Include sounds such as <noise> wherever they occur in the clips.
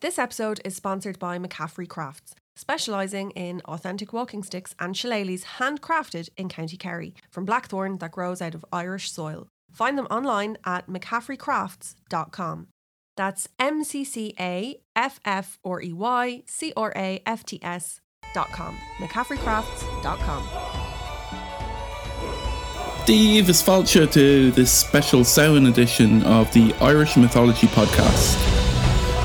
This episode is sponsored by McCaffrey Crafts, specialising in authentic walking sticks and shillelaghs handcrafted in County Kerry from blackthorn that grows out of Irish soil. Find them online at mccaffreycrafts.com. That's M C C A F F or E Y C R A F T S dot com. McCaffreycrafts.com. Steve is falcha to this special Samhain edition of the Irish Mythology Podcast.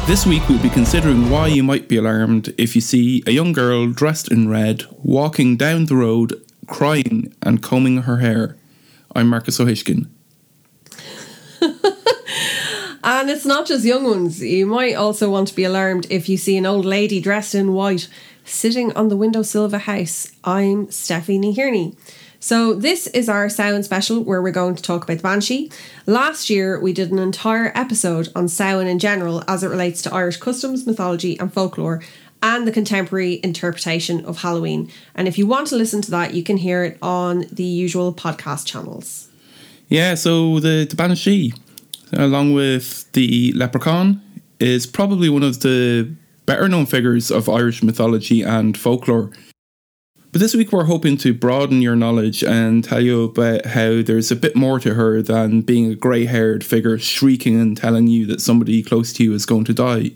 This week we'll be considering why you might be alarmed if you see a young girl dressed in red walking down the road crying and combing her hair. I'm Marcus O'Hishkin. <laughs> And it's not just young ones. You might also want to be alarmed if you see an old lady dressed in white sitting on the windowsill of a house. I'm Stephanie Hearney. So, this is our Samhain special where we're going to talk about the Banshee. Last year, we did an entire episode on Samhain in general as it relates to Irish customs, mythology, and folklore, and the contemporary interpretation of Halloween. And if you want to listen to that, you can hear it on the usual podcast channels. Yeah, so the, the Banshee, along with the Leprechaun, is probably one of the better known figures of Irish mythology and folklore. But this week we're hoping to broaden your knowledge and tell you about how there's a bit more to her than being a grey haired figure shrieking and telling you that somebody close to you is going to die.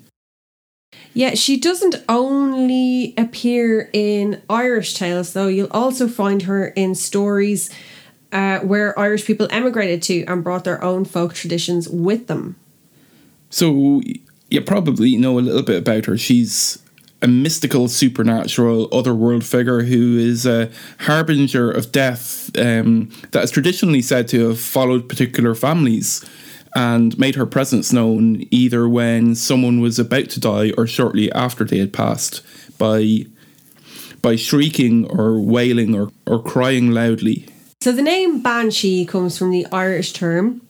Yeah, she doesn't only appear in Irish tales, though. You'll also find her in stories uh, where Irish people emigrated to and brought their own folk traditions with them. So you probably know a little bit about her. She's a mystical, supernatural, otherworld figure who is a harbinger of death um, that is traditionally said to have followed particular families and made her presence known either when someone was about to die or shortly after they had passed by by shrieking or wailing or, or crying loudly. So the name Banshee comes from the Irish term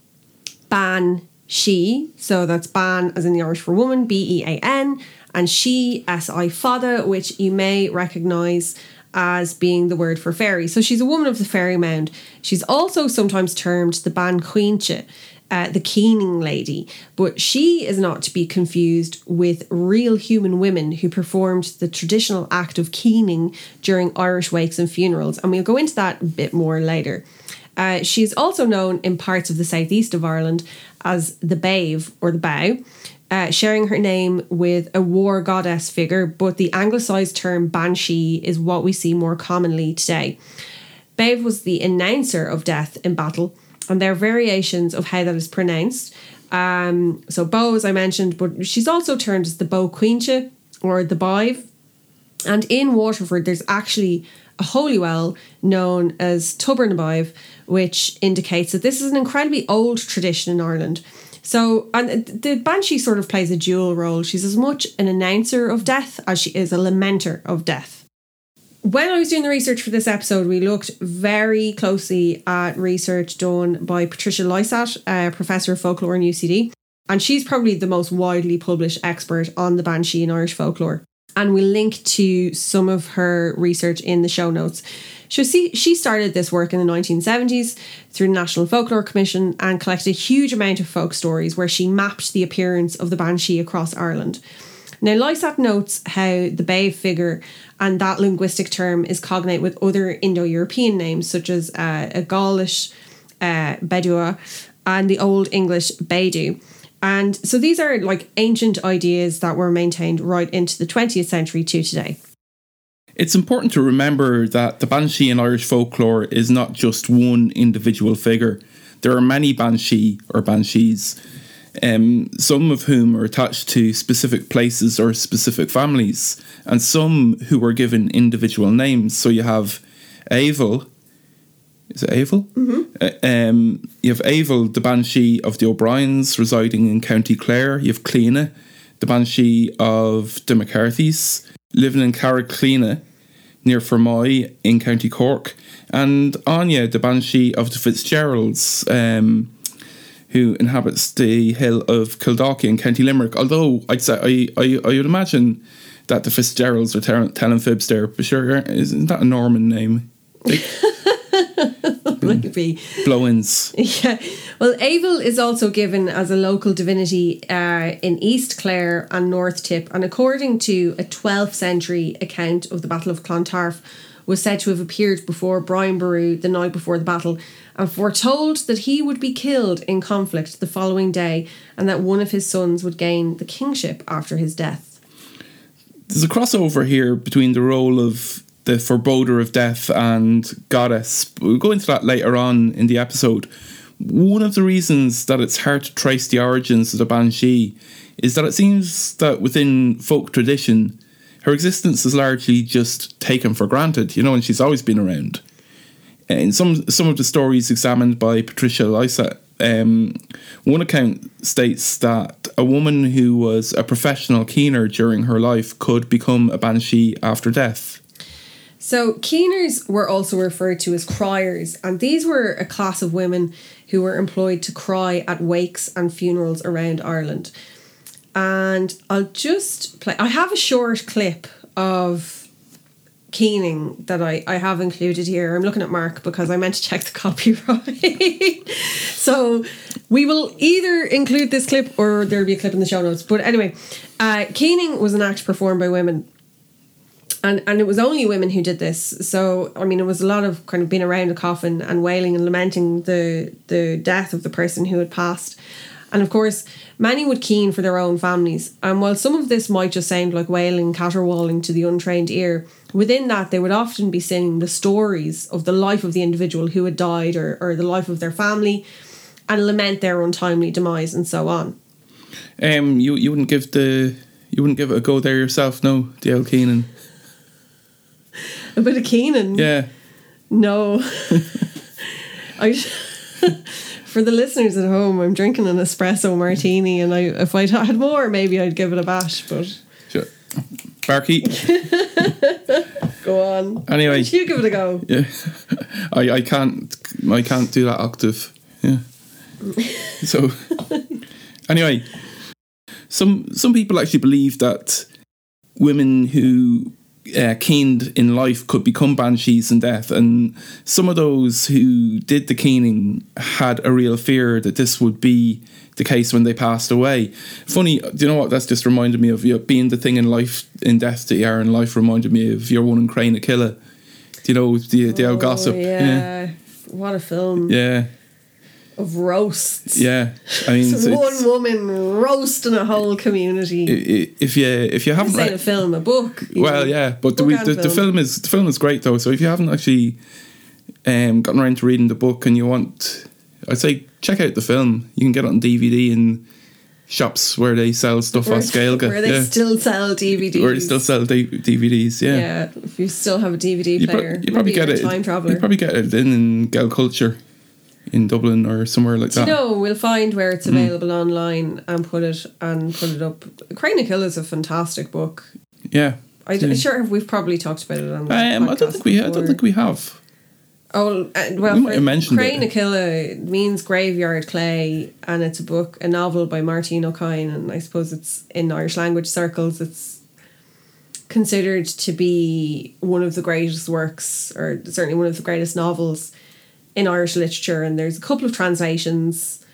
ban she. So that's ban as in the Irish for woman, B E A N, and she S I fada, which you may recognise as being the word for fairy. So she's a woman of the fairy mound. She's also sometimes termed the Ban Queenche. Uh, the keening lady, but she is not to be confused with real human women who performed the traditional act of keening during Irish wakes and funerals, and we'll go into that a bit more later. Uh, she's also known in parts of the southeast of Ireland as the Bave or the Bow, uh, sharing her name with a war goddess figure, but the anglicised term Banshee is what we see more commonly today. Bave was the announcer of death in battle, and there are variations of how that is pronounced. Um, so Bow, as I mentioned, but she's also termed as the Bow Queenche or the Bive. And in Waterford, there's actually a holy well known as Tubernabive, which indicates that this is an incredibly old tradition in Ireland. So, and the Banshee sort of plays a dual role. She's as much an announcer of death as she is a lamenter of death. When I was doing the research for this episode, we looked very closely at research done by Patricia Lysaght, a professor of folklore in UCD, and she's probably the most widely published expert on the Banshee in Irish folklore and we'll link to some of her research in the show notes. So she, she started this work in the 1970s through the National Folklore Commission and collected a huge amount of folk stories where she mapped the appearance of the Banshee across Ireland. Now, Lysaght notes how the Bay figure and that linguistic term is cognate with other Indo European names such as uh, a Gaulish uh, Bedua and the Old English Bedu. And so these are like ancient ideas that were maintained right into the 20th century to today. It's important to remember that the Banshee in Irish folklore is not just one individual figure. There are many Banshee or Banshees, um, some of whom are attached to specific places or specific families, and some who were given individual names. So you have Avel, is it Avel? Mm-hmm. Uh, um, you have Avel, the Banshee of the O'Briens, residing in County Clare. You have Cleena, the Banshee of the McCarthys, living in Carrigcleena, near Fermoy in County Cork. And Anya, the Banshee of the Fitzgeralds, um, who inhabits the hill of Kildalkey in County Limerick. Although I'd say I, I, I would imagine that the Fitzgeralds are telling, telling fibs there, but sure, isn't that a Norman name? They, <laughs> might be. blow-ins. <laughs> Yeah. Well, Abel is also given as a local divinity uh, in East Clare and North Tip, and according to a 12th century account of the Battle of Clontarf, was said to have appeared before Brian Boru the night before the battle and foretold that he would be killed in conflict the following day and that one of his sons would gain the kingship after his death. There's a crossover here between the role of the foreboder of death and goddess. We'll go into that later on in the episode. One of the reasons that it's hard to trace the origins of the Banshee is that it seems that within folk tradition, her existence is largely just taken for granted, you know, and she's always been around. In some some of the stories examined by Patricia Lysaght, um, one account states that a woman who was a professional keener during her life could become a banshee after death. So, keeners were also referred to as criers, and these were a class of women who were employed to cry at wakes and funerals around Ireland. And I'll just play, I have a short clip of keening that I, I have included here. I'm looking at Mark because I meant to check the copyright. <laughs> so, we will either include this clip or there'll be a clip in the show notes. But anyway, uh, keening was an act performed by women and and it was only women who did this. So I mean, it was a lot of kind of being around a coffin and wailing and lamenting the the death of the person who had passed. And of course, many would keen for their own families. And while some of this might just sound like wailing, caterwauling to the untrained ear, within that they would often be singing the stories of the life of the individual who had died or, or the life of their family and lament their untimely demise and so on. Um, you you wouldn't give the you wouldn't give it a go there yourself, no, D.L. Keenan. A bit of Keenan. Yeah. No. <laughs> I <laughs> for the listeners at home, I'm drinking an espresso martini, and I if I had more, maybe I'd give it a bash. But Sure. Barkeep. <laughs> go on. Anyway. you give it a go. Yeah. I, I can't I can't do that octave. Yeah. So anyway. Some some people actually believe that women who uh, keened in life could become banshees in death, and some of those who did the keening had a real fear that this would be the case when they passed away. Funny, do you know what? That's just reminded me of you know, being the thing in life, in death that you are in life. Reminded me of your one in Cré na Cille. Do you know the the old Oh, gossip? Yeah. What a film yeah, of roasts. yeah. I mean, it's- one woman roasting a whole community. if you if you haven't saying a film, a book. well, yeah, but the, we, the, the film. film is the film is great though. So if you haven't actually um, gotten around to reading the book and you want, I'd say check out the film. You can get it on DVD in shops where they sell stuff Where, on Scalga. where they yeah. still sell DVDs. where they still sell D- DVDs. Yeah, Yeah, if you still have a DVD you, pro- player, you probably get it. time traveler. You probably get it in in Gal Culture in Dublin or somewhere like you that. know, we'll find where it's available online and put it and put it up. Cré na Cille is a fantastic book. yeah. I, Yeah. am sure we've probably talked about it on. Um, I don't think we. I don't think we have. Oh uh, well, We might have mentioned Crane it. Aquila means graveyard clay, and it's a book, a novel by Máirtín Ó Cadhain, and I suppose it's in Irish language circles. It's considered to be one of the greatest works, or certainly one of the greatest novels in Irish literature. And there's a couple of translations.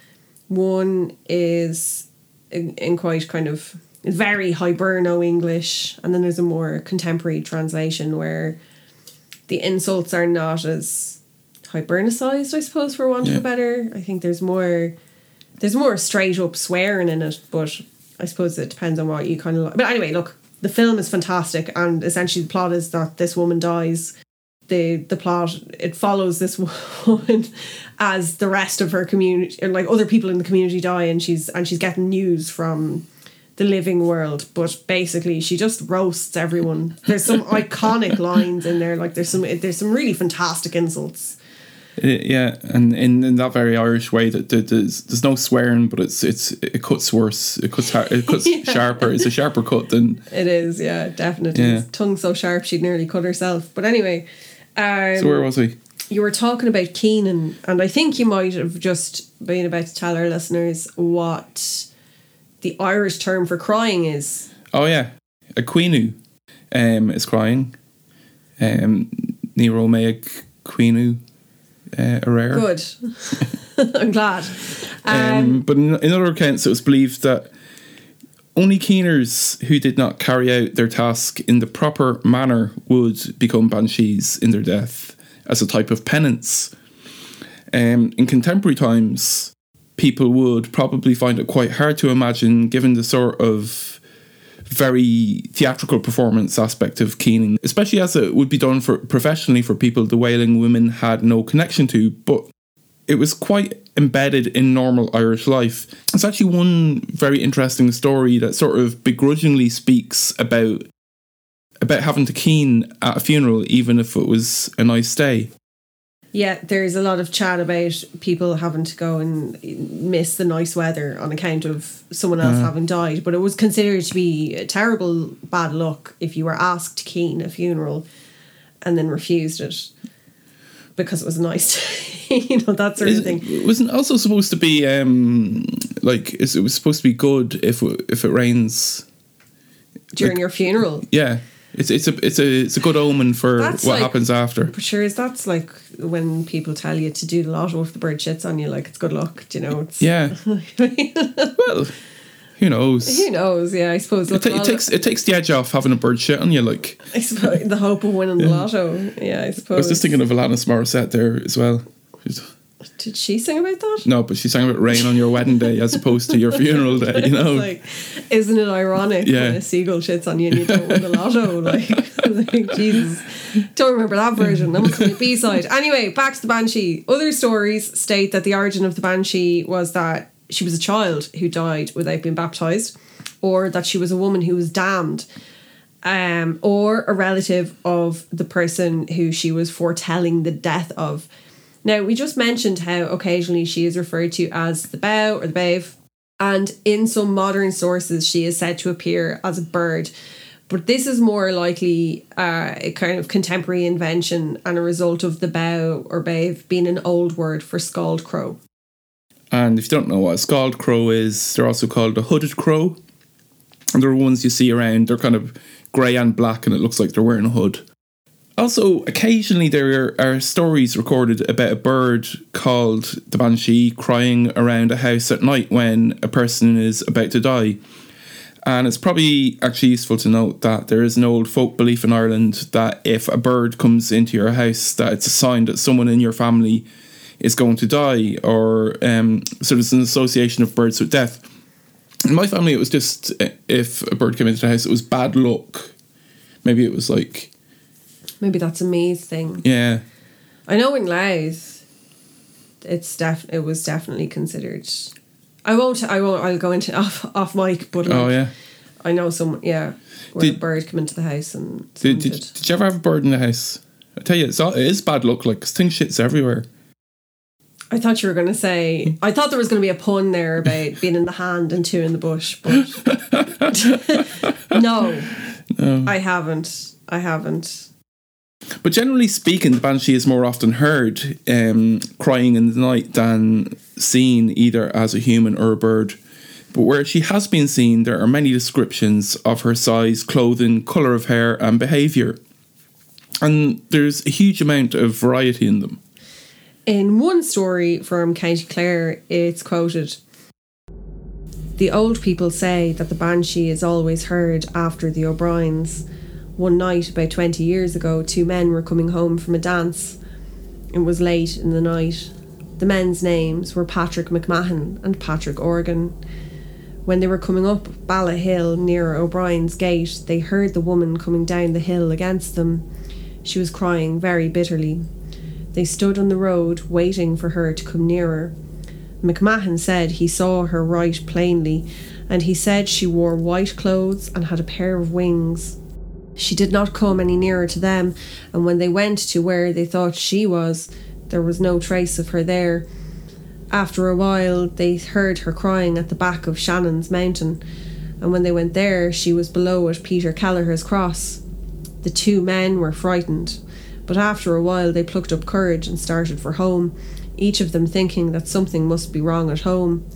One is in, in quite kind of very Hiberno English, and then there's a more contemporary translation where the insults are not as hibernicized, I suppose, for want of a better. I think there's more there's more straight up swearing in it, but I suppose it depends on what you kind of like. But anyway, look, the film is fantastic, and essentially the plot is that this woman dies. The the plot it follows this <laughs> woman as the rest of her community, or like other people in the community die, and she's and she's getting news from the living world, but basically she just roasts everyone. There's some <laughs> iconic lines in there, like there's some there's some really fantastic insults. Uh, yeah, and in, in that very Irish way that there's there's no swearing, but it's it's it cuts worse. It cuts har- it cuts <laughs> Yeah. sharper. It's a sharper cut than. It is, yeah, definitely. Yeah. Tongue so sharp she'd nearly cut herself. But anyway, um, So where was I? you were talking about Keenan, and I think you might have just been about to tell our listeners what the Irish term for crying is. Oh yeah, a queenu, um, is crying. Um, Nero Meg queenu uh. Good. <laughs> I'm glad. Um, Um, but in, in other accounts, it was believed that only keeners who did not carry out their task in the proper manner would become banshees in their death as a type of penance. Um, in contemporary times, people would probably find it quite hard to imagine, given the sort of very theatrical performance aspect of keening, especially as it would be done for professionally for people the wailing women had no connection to. But it was quite embedded in normal Irish life. It's actually one very interesting story that sort of begrudgingly speaks about about having to keen at a funeral, even if it was a nice day. yeah, there's a lot of chat about people having to go and miss the nice weather on account of someone else having died. But it was considered to be a terrible bad luck if you were asked to keen a funeral and then refused it because it was nice <laughs> you know, that sort of thing. It wasn't also supposed to be um like is- it was supposed to be good if if it rains. During your funeral. Yeah, it's it's a it's a it's a good omen for That's what like- happens after. But sure, is that's like when people tell you to do the lotto if the bird shits on you, like it's good luck, do you know? It's, Yeah. <laughs> well, who knows? Who knows? Yeah, I suppose. It, ta- it takes it takes the edge off having a bird shit on you. Like I suppose the hope of winning the lotto. Yeah, I suppose. I was just thinking of Alanis Morissette there as well. Did she sing about that? No, but she sang about rain on your wedding day as opposed to your funeral day. You <laughs> know, Like, isn't it ironic Yeah. when a seagull shits on you and you don't win the lotto? <laughs> Like, like, Jesus. Don't remember that version. That must be a B side. Anyway, back to the Banshee. Other stories state that the origin of the Banshee was that she was a child who died without being baptized, or that she was a woman who was damned, um, or a relative of the person who she was foretelling the death of. Now, we just mentioned how occasionally she is referred to as the bow or the bave, and in some modern sources, she is said to appear as a bird. But this is more likely uh, a kind of contemporary invention and a result of the bow or bave being an old word for scald crow. And if you don't know what a scald crow is, they're also called a hooded crow, and they're ones you see around. They're kind of grey and black, and it looks like they're wearing a hood. Also, occasionally there are stories recorded about a bird called the banshee crying around a house at night when a person is about to die. And it's probably actually useful to note that there is an old folk belief in Ireland that if a bird comes into your house, that it's a sign that someone in your family is going to die, or um, so there's an association of birds with death. In my family, it was just uh, if a bird came into the house, it was bad luck. Maybe it was like, Maybe that's a maze thing. yeah, I know in Laos, it's def- it was definitely considered. I won't. I won't. I'll go into <laughs> off off mic, but oh yeah. I know someone. Yeah, where a bird come into the house and Did, did, did you ever have a bird in the house? I tell you, it's all, it is bad luck. Like 'cause things shits everywhere. I thought you were going to say. I thought there was going to be a pun there about <laughs> being in the hand and two in the bush, but <laughs> no, I haven't. I haven't. But generally speaking, the banshee is more often heard um, crying in the night than seen either as a human or a bird. But where she has been seen, there are many descriptions of her size, clothing, colour of hair, and behaviour. And there's a huge amount of variety in them. In one story from County Clare, it's quoted The old people say that the banshee is always heard after the O'Briens. One night, about 20 years ago, two men were coming home from a dance. It was late in the night. The men's names were Patrick McMahon and Patrick Organ. When they were coming up Balla Hill near O'Brien's gate, they heard the woman coming down the hill against them. She was crying very bitterly. They stood on the road, waiting for her to come nearer. McMahon said he saw her right plainly, and he said she wore white clothes and had a pair of wings. She did not come any nearer to them, and when they went to where they thought she was, there was no trace of her there. After a while, they heard her crying at the back of Shannon's mountain, and when they went there, she was below at Peter Kelleher's cross. The two men were frightened, but after a while they plucked up courage and started for home, each of them thinking that something must be wrong at home.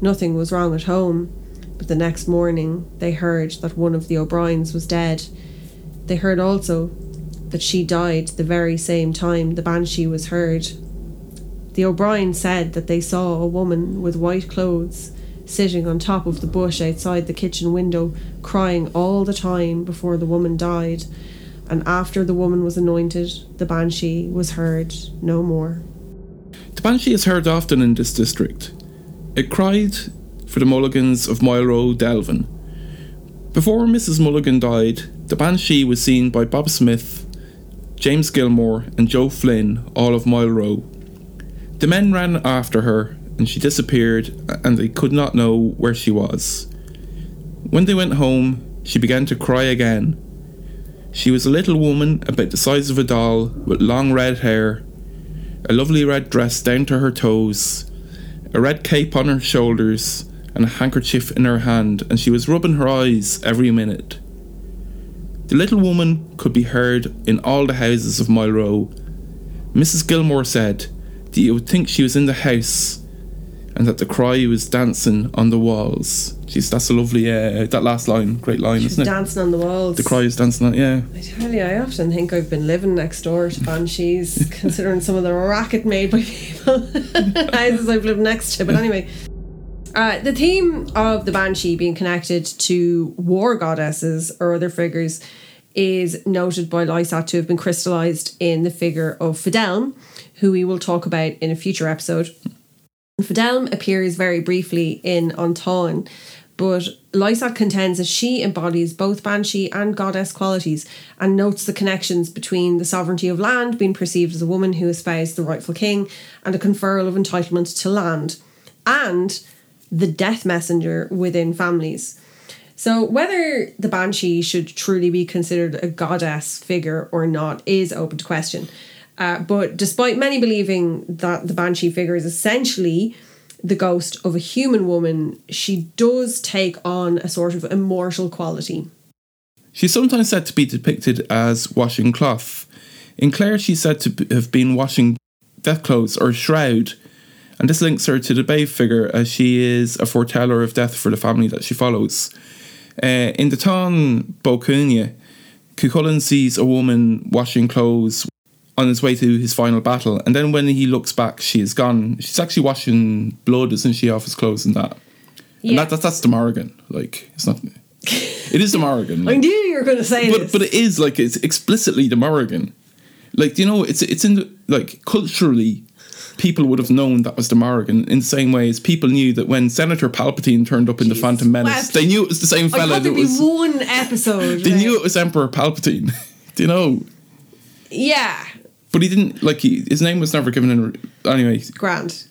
Nothing was wrong at home, but the next morning they heard that one of the O'Briens was dead. They heard also that she died the very same time the banshee was heard, The O'Brien said that they saw a woman with white clothes sitting on top of the bush outside the kitchen window, crying all the time before the woman died. And after the woman was anointed, the banshee was heard no more. The banshee is heard often in this district. It cried for the Mulligans of Road, Delvin. Before Mrs. Mulligan died, the banshee was seen by Bob Smith, James Gilmore, and Joe Flynn, all of Moyle Row. The men ran after her, and she disappeared, and they could not know where she was. When they went home, she began to cry again. She was a little woman about the size of a doll, with long red hair, a lovely red dress down to her toes, a red cape on her shoulders, and a handkerchief in her hand, and she was rubbing her eyes every minute. The little woman could be heard in all the houses of Moyle Row. Mrs. Gilmore said that you would think she was in the house and that the cry was dancing on the walls. Jeez, that's a lovely, uh, that last line, great line, isn't it? Dancing on the walls. The cry is dancing on, yeah. I tell you, I often think I've been living next door to banshees, <laughs> considering some of the racket made by people <laughs> houses I've lived next to. But anyway, uh, the theme of the banshee being connected to war goddesses or other figures is noted by Lysaght to have been crystallized in the figure of Fidelm, who we will talk about in a future episode. Fidelm appears very briefly in Antoine, but Lysaght contends that she embodies both banshee and goddess qualities and notes the connections between the sovereignty of land being perceived as a woman who espoused the rightful king and a conferral of entitlement to land, and the death messenger within families. So, whether the banshee should truly be considered a goddess figure or not is open to question. Uh, but despite many believing that the banshee figure is essentially the ghost of a human woman, she does take on a sort of immortal quality. She's sometimes said to be depicted as washing cloth. In Clare, she's said to have been washing death clothes or shroud, and this links her to the Babe figure as she is a foreteller of death for the family that she follows. Uh, in the Táin Bó Cúailnge, Cuchulainn sees a woman washing clothes on his way to his final battle, and then when he looks back, she is gone. She's actually washing blood, isn't she, off his clothes and that? Yeah. And that, that that's the Morrigan. Like it's not. It is the Morrigan. <laughs> I knew you were going to say but this. but it is like it's explicitly the Morrigan. Like you know, it's it's in the, like culturally, people would have known that was the Morrigan in the same way as people knew that when Senator Palpatine turned up in the Phantom Menace, they knew it was the same I fella. thought that there'd be was, one episode. <laughs> they right? knew it was Emperor Palpatine. <laughs> Do you know? Yeah, But he didn't like he, his name was never given in. Anyway, Grant.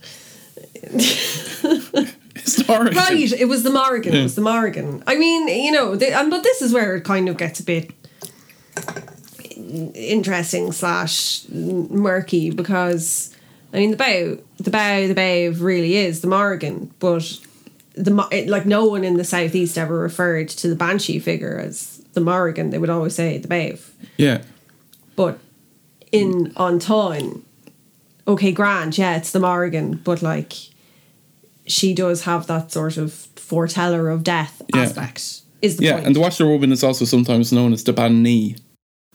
<laughs> it's Morrigan. Right, it was the Morrigan. It was the Morrigan. I mean, you know, the, and but this is where it kind of gets a bit interesting slash murky because I mean the bow, the bow, the bow really is the Morrigan, but the it, like no one in the southeast ever referred to the banshee figure as the Morrigan. They would always say the bow, Yeah, but in Antoine, okay, grand, yeah, it's the Morrigan, but like she does have that sort of foreteller of death Yeah. aspect. Is the yeah, point? and the Washer Woman is also sometimes known as the bean nighe.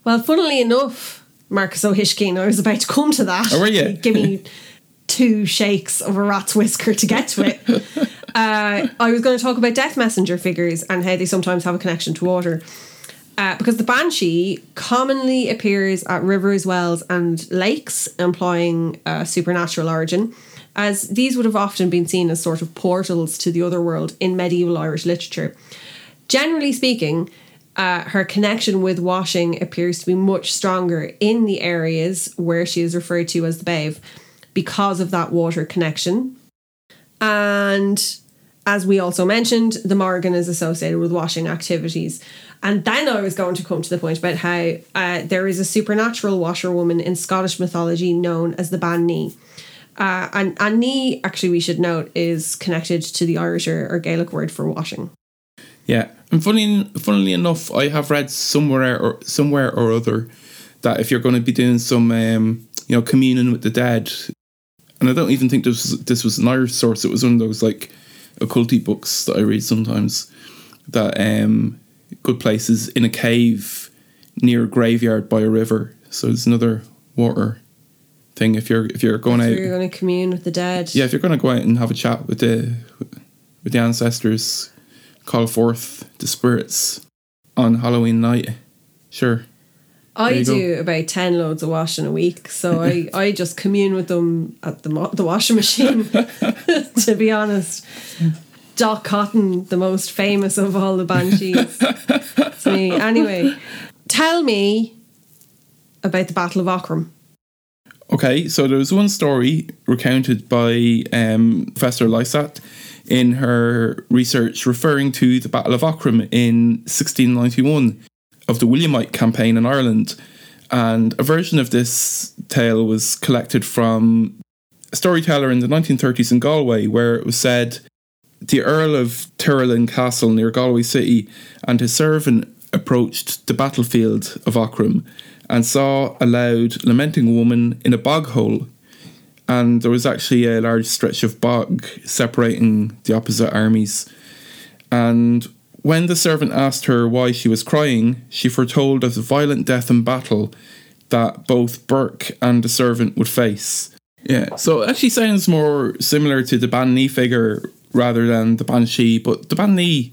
well, funnily enough, Marcus O'Hishkin, I was about to come to that. Oh, were you? Give me <laughs> two shakes of a rat's whisker to get to it. <laughs> uh, I was going to talk about death messenger figures and how they sometimes have a connection to water. Uh, because the banshee commonly appears at rivers, wells, and lakes, implying a supernatural origin, as these would have often been seen as sort of portals to the other world in medieval Irish literature. Generally speaking, uh, her connection with washing appears to be much stronger in the areas where she is referred to as the Bave because of that water connection. And as we also mentioned, the Morrigan is associated with washing activities. And then I was going to come to the point about how uh, there is a supernatural washerwoman in Scottish mythology known as the bean nighe. Uh, and, and actually, we should note, is connected to the Irish or, or Gaelic word for washing. Yeah, and funny, funnily enough, I have read somewhere or somewhere or other that if you're going to be doing some, um, you know, communion with the dead, and I don't even think this was, this was an Irish source. It was one of those like occulty books that I read sometimes. That um, good places in a cave near a graveyard by a river. So there's another water thing. If you're if you're going So out, you're going to commune with the dead. yeah, if you're going to go out and have a chat with the with the ancestors, call forth the spirits on Halloween night. Sure. I do about 10 loads of washing a week. So I, <laughs> I just commune with them at the, mo- the washing machine, <laughs> to be honest. Dot Cotton, the most famous of all the banshees. it's me. Anyway, tell me about the Battle of Aughrim. Okay, so there was one story recounted by um, Professor Lysaght in her research referring to the Battle of Aughrim in 1691 of the Williamite campaign in Ireland. And a version of this tale was collected from a storyteller in the 1930s in Galway, where it was said the Earl of Tyrrellin Castle near Galway City and his servant approached the battlefield of Aughrim and saw a loud, lamenting woman in a bog hole. And there was actually a large stretch of bog separating the opposite armies. And when the servant asked her why she was crying, she foretold of the violent death in battle that both Burke and the servant would face. Yeah, so it actually sounds more similar to the bean nighe figure rather than the Banshee, but the bean nighe,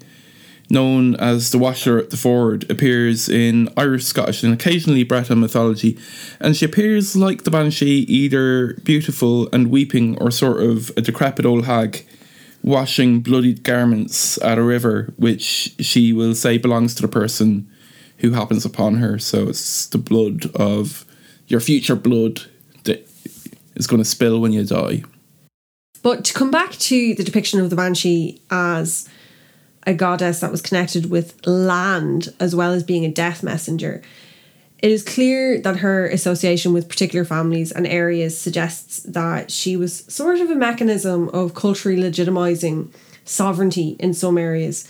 known as the Washer at the Ford, appears in Irish, Scottish, and occasionally Breton mythology, and she appears like the Banshee, either beautiful and weeping or sort of a decrepit old hag washing bloodied garments at a river, which she will say belongs to the person who happens upon her. So it's the blood of your future blood that is going to spill when you die. But to come back to the depiction of the Banshee as a goddess that was connected with land as well as being a death messenger, it is clear that her association with particular families and areas suggests that she was sort of a mechanism of culturally legitimizing sovereignty in some areas.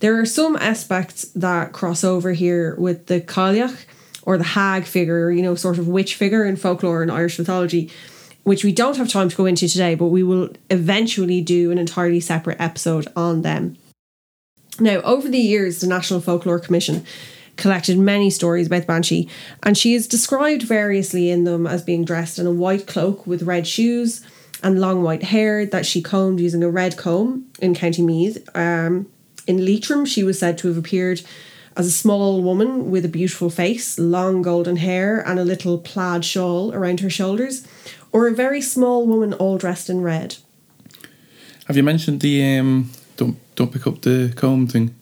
There are some aspects that cross over here with the Cailleach or the hag figure, you know, sort of witch figure in folklore and Irish mythology, which we don't have time to go into today, but we will eventually do an entirely separate episode on them. Now, over the years, the National Folklore Commission collected many stories about the Banshee, and she is described variously in them as being dressed in a white cloak with red shoes and long white hair that she combed using a red comb in County Meath. Um, in Leitrim, she was said to have appeared as a small woman with a beautiful face, long golden hair, and a little plaid shawl around her shoulders, or a very small woman all dressed in red. Have you mentioned the um, don't don't pick up the comb thing?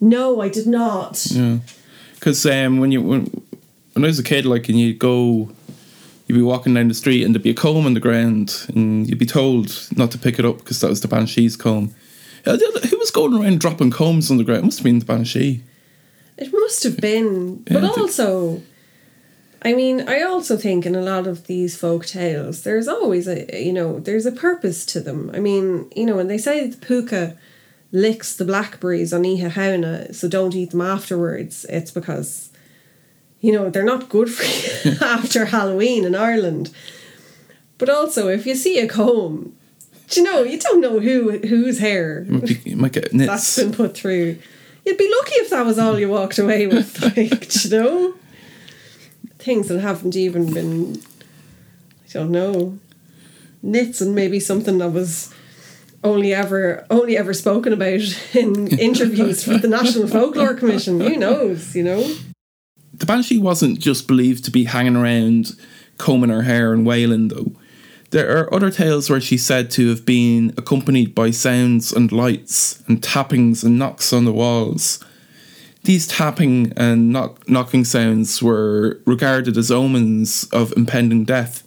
No, I did not. Yeah, because um, when you when, when I was a kid, like, and you go, you'd be walking down the street and there'd be a comb on the ground, and you'd be told not to pick it up because that was the banshee's comb. Uh, Who was going around dropping combs on the ground? It must have been the banshee. It must have been, but Yeah, I also, I mean, I also think in a lot of these folk tales, there's always a you know, there's a purpose to them. I mean, you know, when they say the puka licks the blackberries on Oíche Shamhna, so don't eat them afterwards, it's because, you know, they're not good for you <laughs> after Halloween in Ireland. But also, if you see a comb, do you know, you don't know who whose hair You might, be, you might get that's been put through. You'd be lucky if that was all you walked away with, <laughs> like, you know? Things that haven't even been, I don't know, nits and maybe something that was only ever only ever spoken about in <laughs> interviews with the National Folklore Commission. Who knows, you know? the banshee wasn't just believed to be hanging around combing her hair and wailing though there are other tales where she's said to have been accompanied by sounds and lights and tappings and knocks on the walls these tapping and knock- knocking sounds were regarded as omens of impending death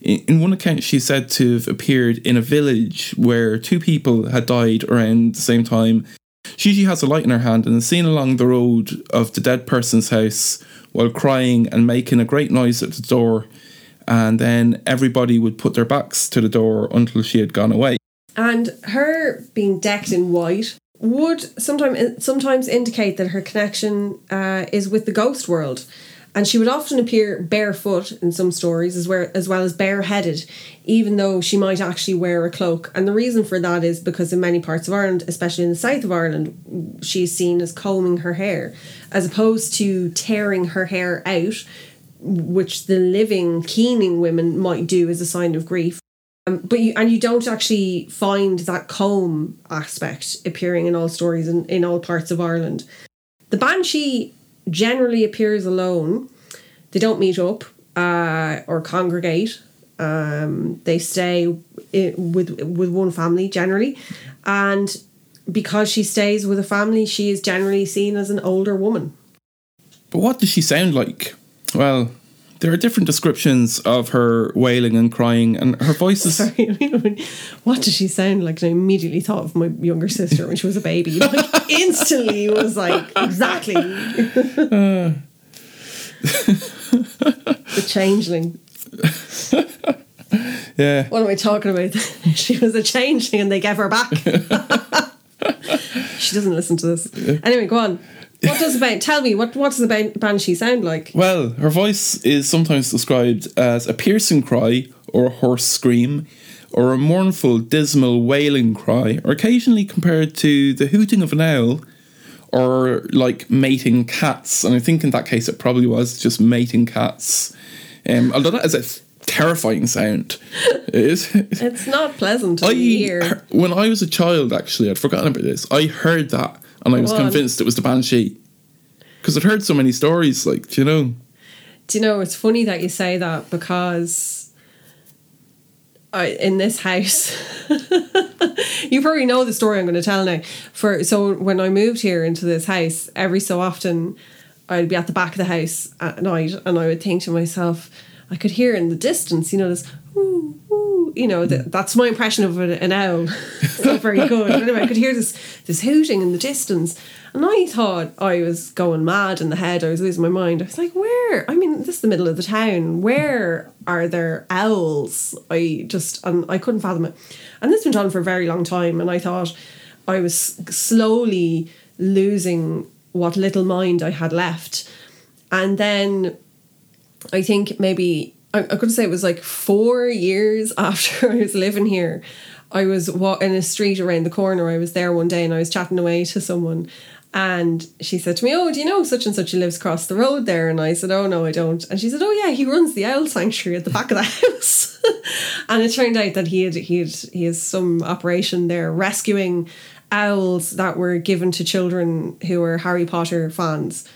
in one account, she's said to have appeared in a village where two people had died around the same time. She usually has a light in her hand and is seen along the road of the dead person's house while crying and making a great noise at the door. And then everybody would put their backs to the door until she had gone away. And her being decked in white would sometimes sometimes indicate that her connection uh, is with the ghost world. And she would often appear barefoot in some stories, as well as well as bareheaded, even though she might actually wear a cloak. And the reason for that is because in many parts of Ireland, especially in the south of Ireland, she is seen as combing her hair, as opposed to tearing her hair out. which the living keening women might do as a sign of grief. Um, but you and you don't actually find that comb aspect appearing in all stories in, in all parts of Ireland. The banshee generally appears alone. They don't meet up uh, or congregate. Um, they stay with with one family generally, and because she stays with a family, she is generally seen as an older woman. But what does she sound like? Well, there are different descriptions of her wailing and crying, and her voice is. Sorry, <laughs> what does she sound like? And I immediately thought of my younger sister when she was a baby. <laughs> Like instantly was like exactly Uh. <laughs> the changeling. Yeah. What am I talking about? she was a changeling and they gave her back. she doesn't listen to this. Anyway, go on. What does about tell me what what does the ban- banshee sound like? Well, her voice is sometimes described as a piercing cry or a hoarse scream, or a mournful, dismal, wailing cry, or occasionally compared to the hooting of an owl, or like mating cats. And I think in that case it probably was just mating cats. Um, although that is a terrifying sound. It is. It's not pleasant to I hear. when I was a child, actually, I'd forgotten about this. I heard that, and I was Go um, convinced it was the banshee because I'd heard so many stories. Like, do you know? Do you know it's funny that you say that because I in this house <laughs> you probably know the story I'm going to tell now. For so when I moved here into this house, every so often I'd be at the back of the house at night and I would think to myself, I could hear in the distance, you know, this woo, woo, you know, that that's my impression of an, owl. it's <laughs> not very good. Anyway, I could hear this this hooting in the distance. And I thought I was going mad in the head. I was losing my mind. I was like, where? I mean, this is the middle of the town. Where are there owls? I just, and I couldn't fathom it. And this went on for a very long time. And I thought I was slowly losing what little mind I had left. And then I think maybe I, I could say it was like four years <laughs> after I was living here. I was wa- in a street around the corner. I was there one day and I was chatting away to someone, and she said to me, "Oh, do you know such and such? He lives across the road there." And I said, "Oh no, I don't." And she said, "Oh yeah, he runs the owl sanctuary at the back of the <laughs> house." <laughs> and it turned out that he had he had he has some operation there rescuing owls that were given to children who were Harry Potter fans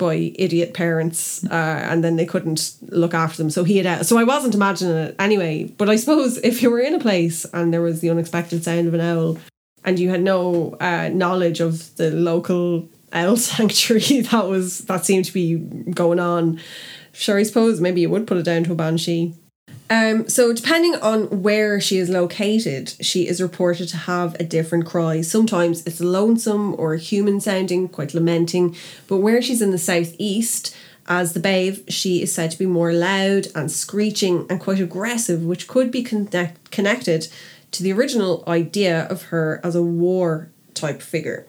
by idiot parents, uh, and then they couldn't look after them. So he had. So I wasn't imagining it anyway. But I suppose if you were in a place and there was the unexpected sound of an owl, and you had no uh, knowledge of the local owl <laughs> sanctuary <laughs> that was that seemed to be going on, sure, I suppose maybe you would put it down to a banshee. Um, so depending on where she is located, she is reported to have a different cry. Sometimes it's lonesome or human sounding, quite lamenting. But where she's in the southeast, as the babe, she is said to be more loud and screeching and quite aggressive, which could be connect- connected to the original idea of her as a war type figure.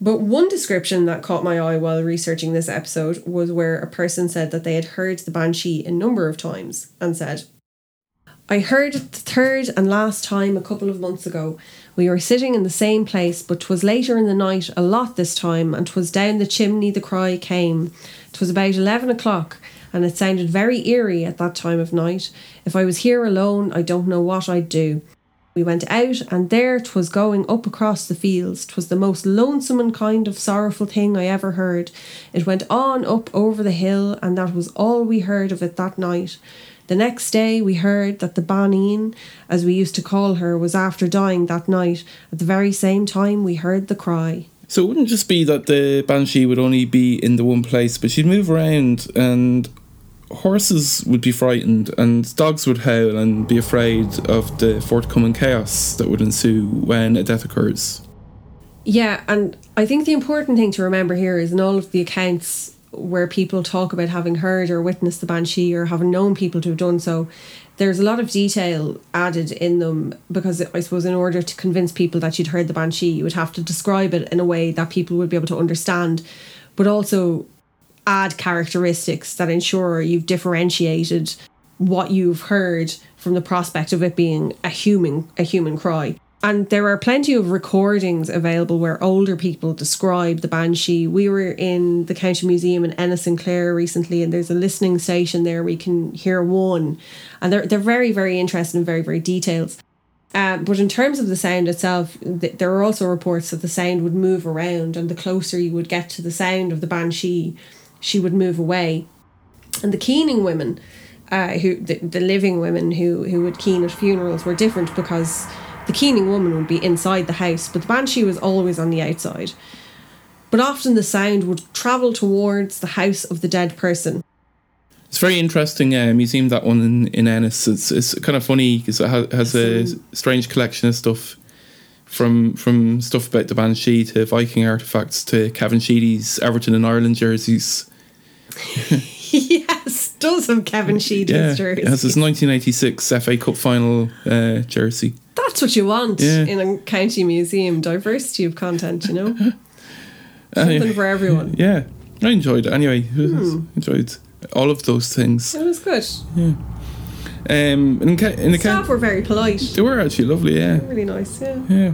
But one description that caught my eye while researching this episode was where a person said that they had heard the banshee a number of times and said, I heard it the third and last time a couple of months ago. We were sitting in the same place, but 'twas later in the night a lot this time, and 'twas down the chimney the cry came. 'Twas about eleven o'clock, and it sounded very eerie at that time of night. If I was here alone, I don't know what I'd do. We went out, and there 'twas going up across the fields. 'Twas the most lonesome and kind of sorrowful thing I ever heard. It went on up over the hill, and that was all we heard of it that night. The next day we heard that the Baneen, as we used to call her, was after dying that night. At the very same time we heard the cry. So it wouldn't just be that the banshee would only be in the one place, but she'd move around and horses would be frightened and dogs would howl and be afraid of the forthcoming chaos that would ensue when a death occurs. Yeah, and I think the important thing to remember here is in all of the accounts where people talk about having heard or witnessed the banshee or having known people to have done so, there's a lot of detail added in them because I suppose in order to convince people that you'd heard the banshee, you would have to describe it in a way that people would be able to understand, but also add characteristics that ensure you've differentiated what you've heard from the prospect of it being a human a human cry. And there are plenty of recordings available where older people describe the banshee. We were in the County Museum in Ennis and Clare recently, and there's a listening station there. We can hear one, and they're they're very very interesting and very very detailed. Um, but in terms of the sound itself, th- there are also reports that the sound would move around, and the closer you would get to the sound of the banshee, she would move away. And the keening women, uh, who the, the living women who who would keen at funerals, were different because the keening woman would be inside the house, but the banshee was always on the outside. But often the sound would travel towards the house of the dead person. It's very interesting uh, museum that one in, in Ennis. It's it's kind of funny because it ha- has a strange collection of stuff from from stuff about the Banshee to Viking artifacts to Kevin Sheedy's Everton and Ireland jerseys. yes, <laughs> <laughs> does have Kevin Sheedy's Yeah, jersey. it has his 1986 FA Cup final uh, jersey. That's what you want Yeah. in a county museum. Diversity of content, you know? <laughs> Uh, Something for everyone. yeah, I enjoyed it anyway. <laughs> Hmm. Enjoyed all of those things. It was good. Yeah. Um, in, ca- in the Staff account, were very polite. they were actually lovely. Yeah, Really nice, yeah. yeah.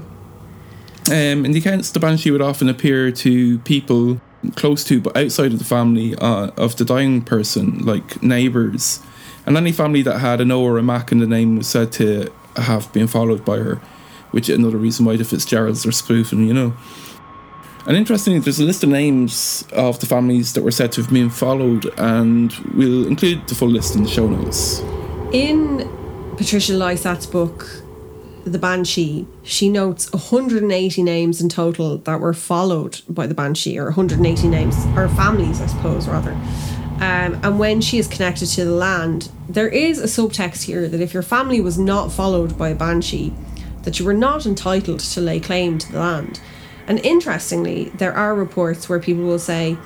Um, in the accounts, the banshee would often appear to people close to but outside of the family uh, of the dying person, like neighbours. And any family that had an O or a Mac in the name was said to have been followed by her, which is another reason why the Fitzgeralds are spoofing, you know. And interestingly, there's a list of names of the families that were said to have been followed, and we'll include the full list in the show notes. In Patricia Lysaght's book, The Banshee, she notes 180 names in total that were followed by the Banshee, or 180 names, or families, I suppose, rather. Um, and when she is connected to the land, there is a subtext here that if your family was not followed by a Banshee, that you were not entitled to lay claim to the land. And interestingly, there are reports where people will say,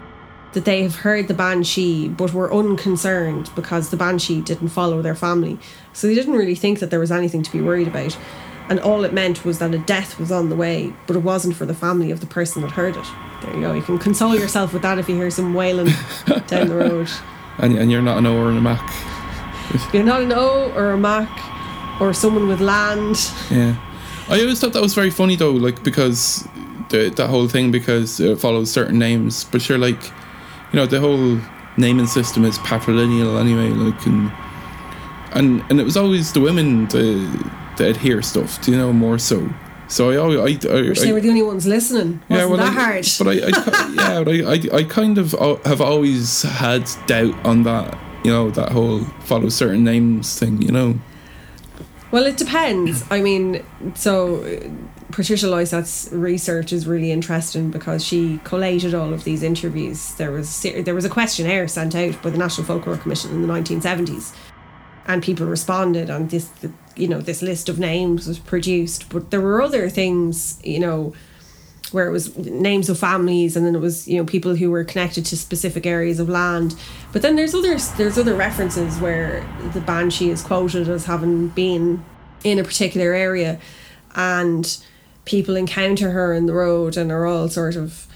that they have heard the banshee but were unconcerned because the banshee didn't follow their family. So they didn't really think that there was anything to be worried about. And all it meant was that a death was on the way, but it wasn't for the family of the person that heard it. There you go. You can console yourself with that if you hear some wailing <laughs> down the road. And, and you're not an O or a Mac. You're not an O or a Mac or someone with land. Yeah, I always thought that was very funny though, like because the that whole thing because it follows certain names, but you're like, you know, the whole naming system is patrilineal anyway, like and and and it was always the women that that adhere stuff, do you know, more so. So I always I, I, they were the only ones listening. Wasn't well, that I, hard? But I, I <laughs> yeah, but I, I, I kind of have always had doubt on that, you know, that whole follow certain names thing, you know. Well, it depends. I mean, so Patricia Lysaght's research is really interesting because she collated all of these interviews. There was there was a questionnaire sent out by the National Folklore Commission in the 1970s, and people responded, and this you know this list of names was produced. But there were other things, you know, where it was names of families and then it was you know people who were connected to specific areas of land but then there's other there's other references where the banshee is quoted as having been in a particular area and people encounter her in the road and are all sort of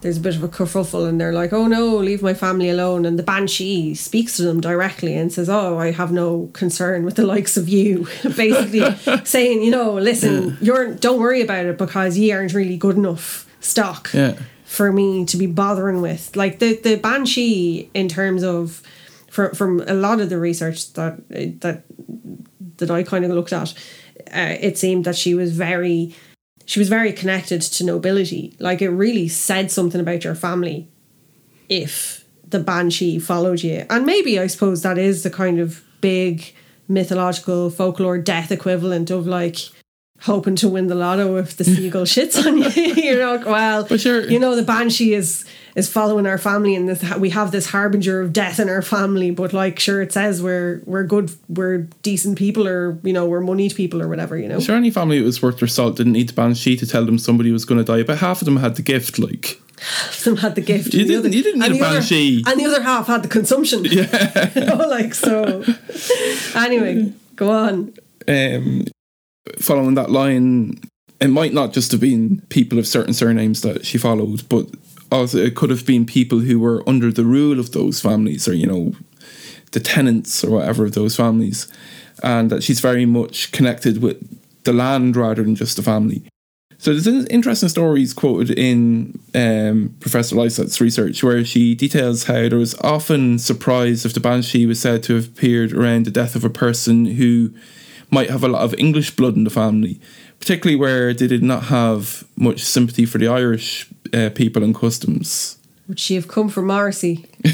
there's a bit of a kerfuffle and they're like oh no leave my family alone. And the banshee speaks to them directly and says oh i have no concern with the likes of you. <laughs> Basically <laughs> saying you know listen you're don't worry about it because ye aren't really good enough stock Yeah. for me to be bothering with. Like the the banshee in terms of from from a lot of the research that that that I kind of looked at uh, it seemed that she was very she was very connected to nobility. Like it really said something about your family if the banshee followed you. And maybe I suppose that is the kind of big mythological folklore death equivalent of like hoping to win the lotto if the seagull shits on you <laughs> you're like well you're- you know the banshee is is following our family and this we have this harbinger of death in our family but like sure it says we're we're good we're decent people or you know we're moneyed people or whatever you know? Sure, any family that was worth their salt didn't need the banshee to tell them somebody was going to die, but half of them had the gift, like. some had the gift. You and the didn't- you didn't need a the other- and the other half had the consumption. Yeah. <laughs> You know, like so anyway go on. Um, following that line, it might not just have been people of certain surnames that she followed, but also it could have been people who were under the rule of those families, or you know, the tenants or whatever of those families, and that she's very much connected with the land rather than just the family. So there's interesting stories quoted in um, Professor Lysaght's research where she details how there was often surprise if the banshee was said to have appeared around the death of a person who might have a lot of English blood in the family, particularly where they did not have much sympathy for the Irish uh, people and customs. Would she have come from Morrissey? <laughs>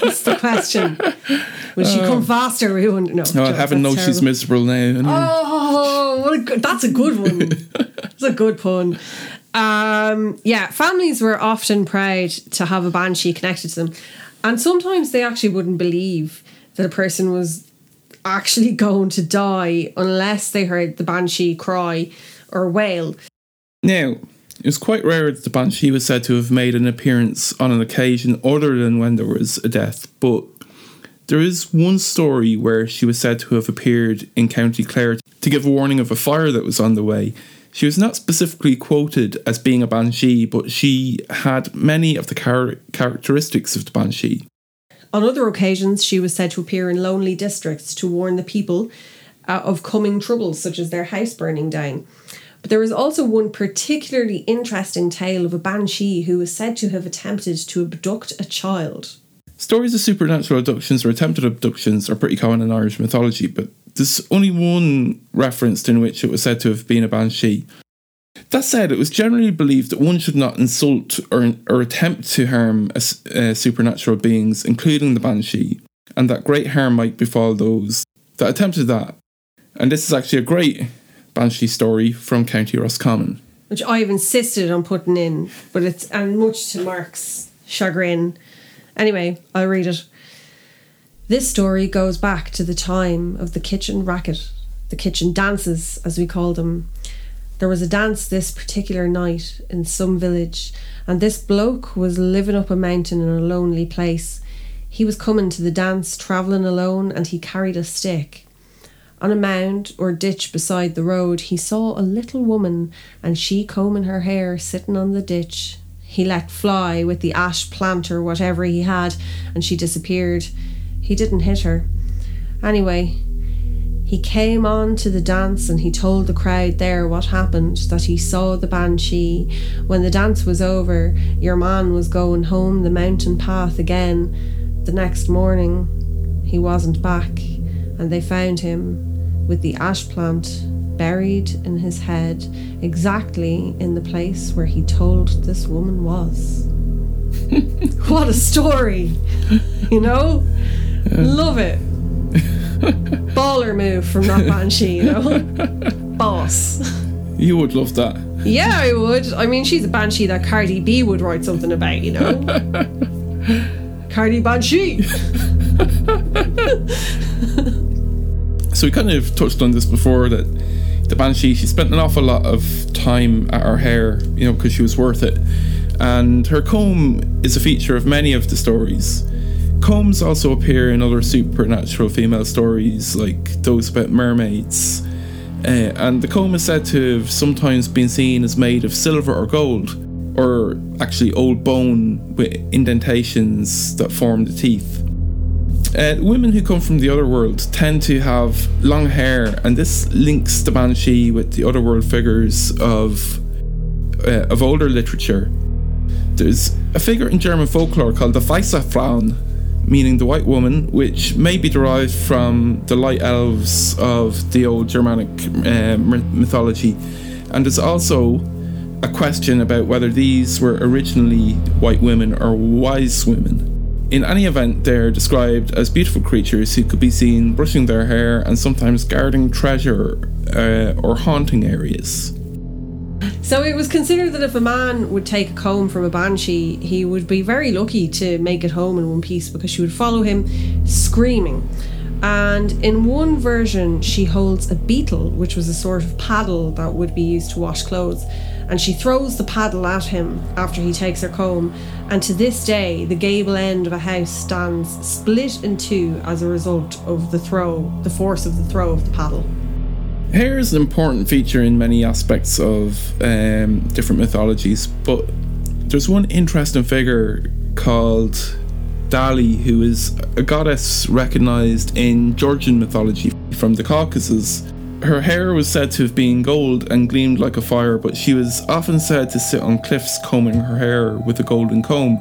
That's the question. Would she come faster? We wouldn't know. No, I haven't know she's miserable now. Oh, what a good, that's a good one. <laughs> that's a good pun. Um, yeah, families were often proud to have a banshee connected to them, and sometimes they actually wouldn't believe that a person was actually <laughs> going to die unless they heard the banshee cry or wail. Now, it was quite rare that the banshee was said to have made an appearance on an occasion other than when there was a death, but there is one story where she was said to have appeared in County Clare to give a warning of a fire that was on the way. She was not specifically quoted as being a banshee, but she had many of the char- characteristics of the banshee. On other occasions, she was said to appear in lonely districts to warn the people uh, of coming troubles, such as their house burning down. But there is also one particularly interesting tale of a banshee who was said to have attempted to abduct a child. Stories of supernatural abductions or attempted abductions are pretty common in Irish mythology, but there's only one referenced in which it was said to have been a banshee. That said, it was generally believed that one should not insult or, or attempt to harm uh, supernatural beings, including the banshee, and that great harm might befall those that attempted that. And this is actually a great Banshee story from County Roscommon. Which I've insisted on putting in, but it's and much to Mark's chagrin. Anyway, I'll read it. This story goes back to the time of the kitchen racket, the kitchen dances, as we call them. There was a dance this particular night in some village, and this bloke was living up a mountain in a lonely place. He was coming to the dance, travelling alone, and he carried a stick. On a mound or ditch beside the road, he saw a little woman, and she combing her hair, sitting on the ditch. He let fly with the ash plant or whatever he had, and she disappeared. He didn't hit her. Anyway, he came on to the dance and he told the crowd there what happened that he saw the banshee. When the dance was over, your man was going home the mountain path again. The next morning, he wasn't back, and they found him with the ash plant buried in his head exactly in the place where he told this woman was. <laughs> what a story! You know? Yeah. Love it. <laughs> Baller move from that banshee, you know? <laughs> Boss. You would love that. Yeah, I would. I mean, she's a banshee that Cardi B would write something about, you know? Cardi Banshee. So we kind of touched on this before that the Banshee, she spent an awful lot of time at her hair, you know, because she was worth it. And her comb is a feature of many of the stories. Combs also appear in other supernatural female stories, like those about mermaids. Uh, and the comb is said to have sometimes been seen as made of silver or gold, or actually old bone with indentations that form the teeth. Uh, women who come from the other world tend to have long hair, and this links the banshee with the other world figures of uh, of older literature. There's a figure in German folklore called the Weissfrauen, meaning the white woman, which may be derived from the light elves of the old Germanic uh, mythology. And there's also a question about whether these were originally white women or wise women. In any event, they're described as beautiful creatures who could be seen brushing their hair and sometimes guarding treasure uh, or haunting areas. So it was considered that if a man would take a comb from a banshee, he would be very lucky to make it home in one piece because she would follow him screaming. And in one version, she holds a beetle, which was a sort of paddle that would be used to wash clothes and she throws the paddle at him after he takes her comb. And to this day, the gable end of a house stands split in two as a result of the throw, the force of the throw of the paddle. Hair is an important feature in many aspects of um, different mythologies, but there's one interesting figure called Dali, who is a goddess recognized in Georgian mythology from the Caucasus Her hair was said to have been gold and gleamed like a fire, but she was often said to sit on cliffs combing her hair with a golden comb.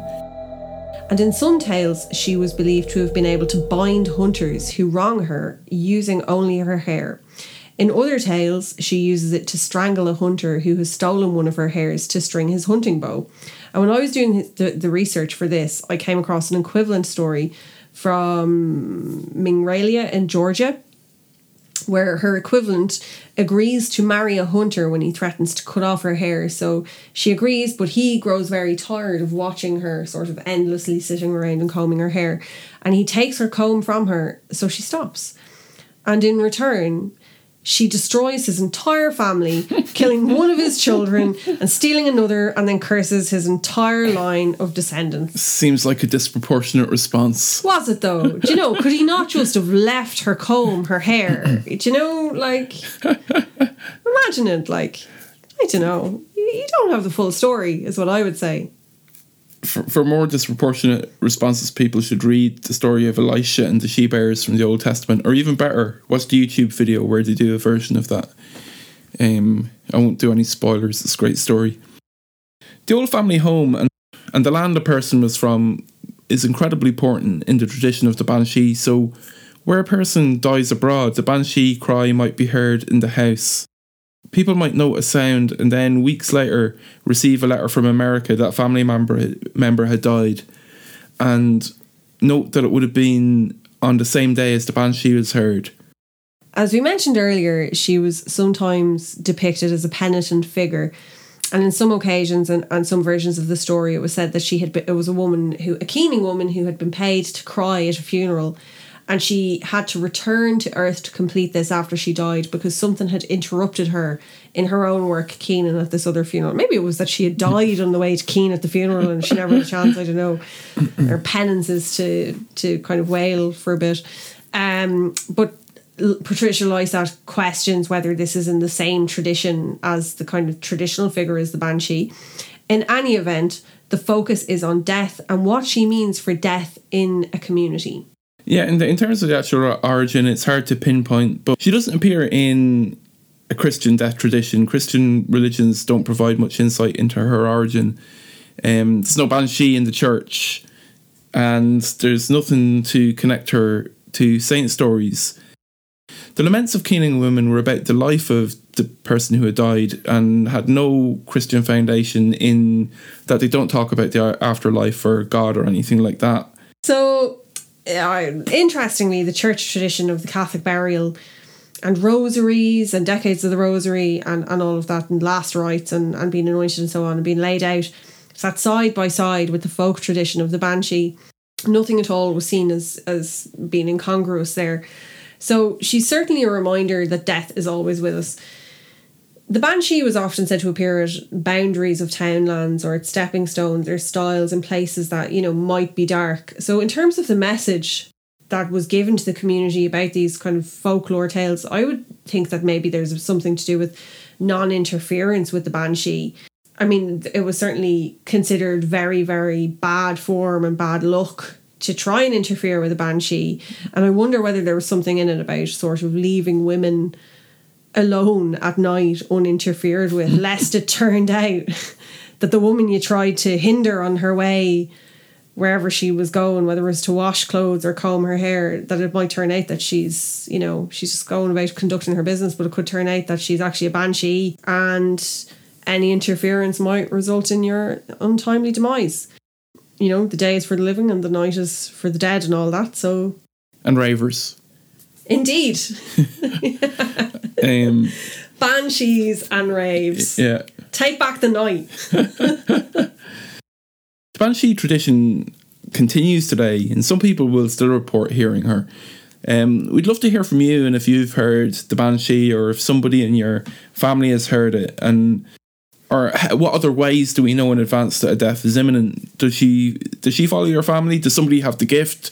And in some tales, she was believed to have been able to bind hunters who wrong her using only her hair. In other tales, she uses it to strangle a hunter who has stolen one of her hairs to string his hunting bow. And when I was doing the, the research for this, I came across an equivalent story from Mingrelia in Georgia, where her equivalent agrees to marry a hunter when he threatens to cut off her hair. So she agrees, but he grows very tired of watching her sort of endlessly sitting around and combing her hair. And he takes her comb from her, so she stops. And in return, she destroys his entire family, killing one of his children and stealing another, and then curses his entire line of descendants. Seems like a disproportionate response. Was it though? Do you know, could he not just have left her comb, her hair? Do you know, like, imagine it, like, I don't know. You don't have the full story, is what I would say. For, for more disproportionate responses, people should read the story of Elisha and the she bears from the Old Testament, or even better, watch the YouTube video where they do a version of that. Um, I won't do any spoilers, it's a great story. The old family home and, and the land a person was from is incredibly important in the tradition of the Banshee, so where a person dies abroad, the Banshee cry might be heard in the house. People might note a sound and then weeks later receive a letter from America that family member member had died, and note that it would have been on the same day as the Banshee was heard. As we mentioned earlier, she was sometimes depicted as a penitent figure. And in some occasions and, and some versions of the story, it was said that she had been, it was a woman who, a keening woman who had been paid to cry at a funeral. And she had to return to Earth to complete this after she died because something had interrupted her in her own work keening at this other funeral. Maybe it was that she had died on the way to keen at the funeral and she never had a chance, I don't know. <clears throat> Her penances to, to kind of wail for a bit. Um, but Patricia Lysaght questions whether this is in the same tradition as the kind of traditional figure as the Banshee. In any event, the focus is on death and what she means for death in a community. Yeah, in, in terms of the actual origin, it's hard to pinpoint, but she doesn't appear in a Christian death tradition. Christian religions don't provide much insight into her origin. Um, there's no banshee in the church, and there's nothing to connect her to saint stories. The laments of Keening women were about the life of the person who had died and had no Christian foundation in that they don't talk about the afterlife or God or anything like that. So, uh, interestingly, the church tradition of the Catholic burial and rosaries and decades of the rosary and, and all of that and last rites and, and being anointed and so on and being laid out sat side by side with the folk tradition of the banshee. Nothing at all was seen as as being incongruous there. So she's certainly a reminder that death is always with us. The banshee was often said to appear at boundaries of townlands or at stepping stones or stiles in places that, you know, might be dark. So in terms of the message that was given to the community about these kind of folklore tales, I would think that maybe there's something to do with non-interference with the banshee. I mean, it was certainly considered very, very bad form and bad luck to try and interfere with a banshee. And I wonder whether there was something in it about sort of leaving women alone at night uninterfered with, <laughs> lest it turned out that the woman you tried to hinder on her way wherever she was going, whether it was to wash clothes or comb her hair, that it might turn out that she's, you know, she's just going about conducting her business, but it could turn out that she's actually a banshee and any interference might result in your untimely demise. You know, the day is for the living and the night is for the dead and all that. So, And ravers. Indeed, <laughs> Um, banshees and raves. yeah. Take back the night. <laughs> The Banshee tradition continues today, and some people will still report hearing her. Um, we'd love to hear from you, and if you've heard the Banshee, or if somebody in your family has heard it, and or what other ways do we know in advance that a death is imminent? Does she does she follow your family? Does somebody have the gift?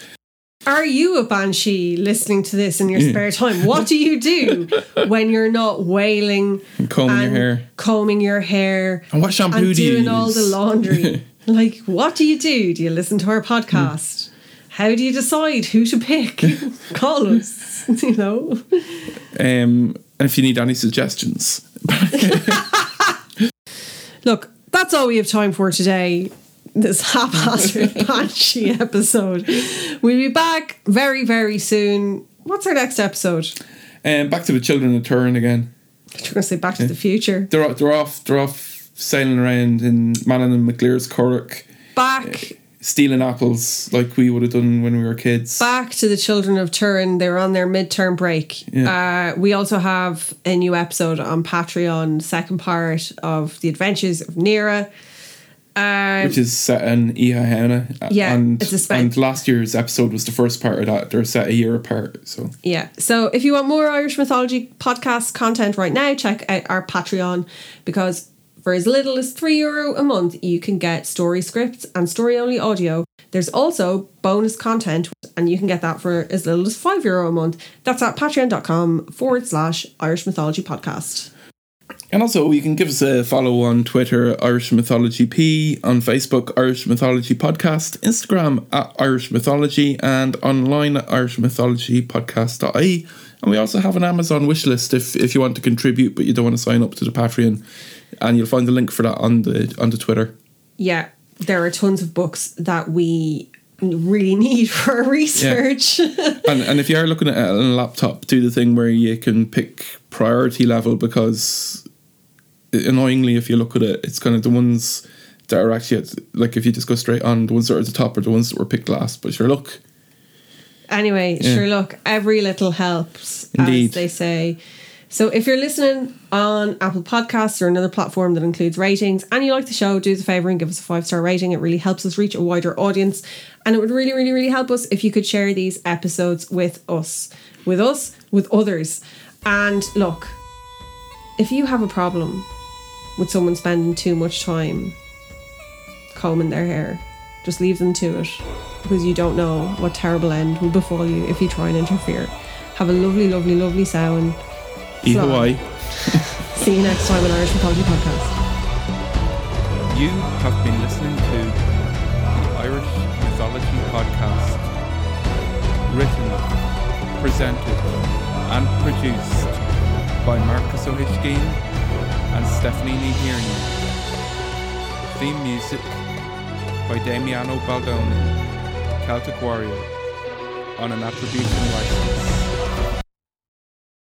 Are you a banshee listening to this in your spare time? What do you do <laughs> when you're not wailing And combing your hair. combing your hair And what shampoo and do you doing all the laundry? <laughs> like, what do you do? Do you listen to our podcast? How do you decide who to pick? <laughs> Call us, you know. Um, And if you need any suggestions, Look, that's all we have time for today. This haphazard Banshee <laughs> episode. We'll be back very, very soon. What's our next episode? um, back to the children of Tuireann again. I'm going to say Back to the Future. They're off, they're off. They're off sailing around in Manannán mac Lir's Cork, Back, stealing apples like we would have done when we were kids. back to the children of Tuireann. They're on their midterm break. Yeah. Uh, we also have a new episode on Patreon, second part of the Adventures of Nera. Uh, which is set in Oíche Shamhna. Yeah, and, it's a and last year's episode was the first part of that. They're set a year apart, so Yeah. So if you want more Irish mythology podcast content right now, check out our Patreon because for as little as three euro a month, you can get story scripts and story only audio. There's also bonus content, and you can get that for as little as five euro a month. That's at patreon.com forward slash Irish mythology podcast. And also, you can give us a follow on Twitter, Irish Mythology P, on Facebook, Irish Mythology Podcast, Instagram at Irish Mythology, and online at Irish Mythology Podcast.ie. And we also have an Amazon wish list if, if you want to contribute but you don't want to sign up to the Patreon. And you'll find the link for that on the on the Twitter. Yeah, there are tons of books that we really <laughs> need for our research. And and if you are looking at a laptop, do the thing where you can pick priority level because annoyingly, if you look at it, it's kind of the ones that are actually at, like if you just go straight on, the ones that are at the top are the ones that were picked last. But sure, look, Anyway, Yeah. sure, look, every little helps, Indeed. as they say. So if you're listening on Apple Podcasts or another platform that includes ratings and you like the show, do us a favour and give us a five star rating. It really helps us reach a wider audience. And it would really, really, really help us if you could share these episodes with us, with us, with others. And look, if you have a problem with someone spending too much time combing their hair, just leave them to it because you don't know what terrible end will befall you if you try and interfere. Have a lovely, lovely, lovely sound. E Fly. Hawaii. <laughs> <laughs> See you next time on Irish Mythology Podcast. You have been listening to the Irish Mythology Podcast, written, presented, and produced by Marcus O'Hishkeen and Stephanie Nihirny. Theme music by Damiano Baldoni, Celtic Warrior, on an attribution license.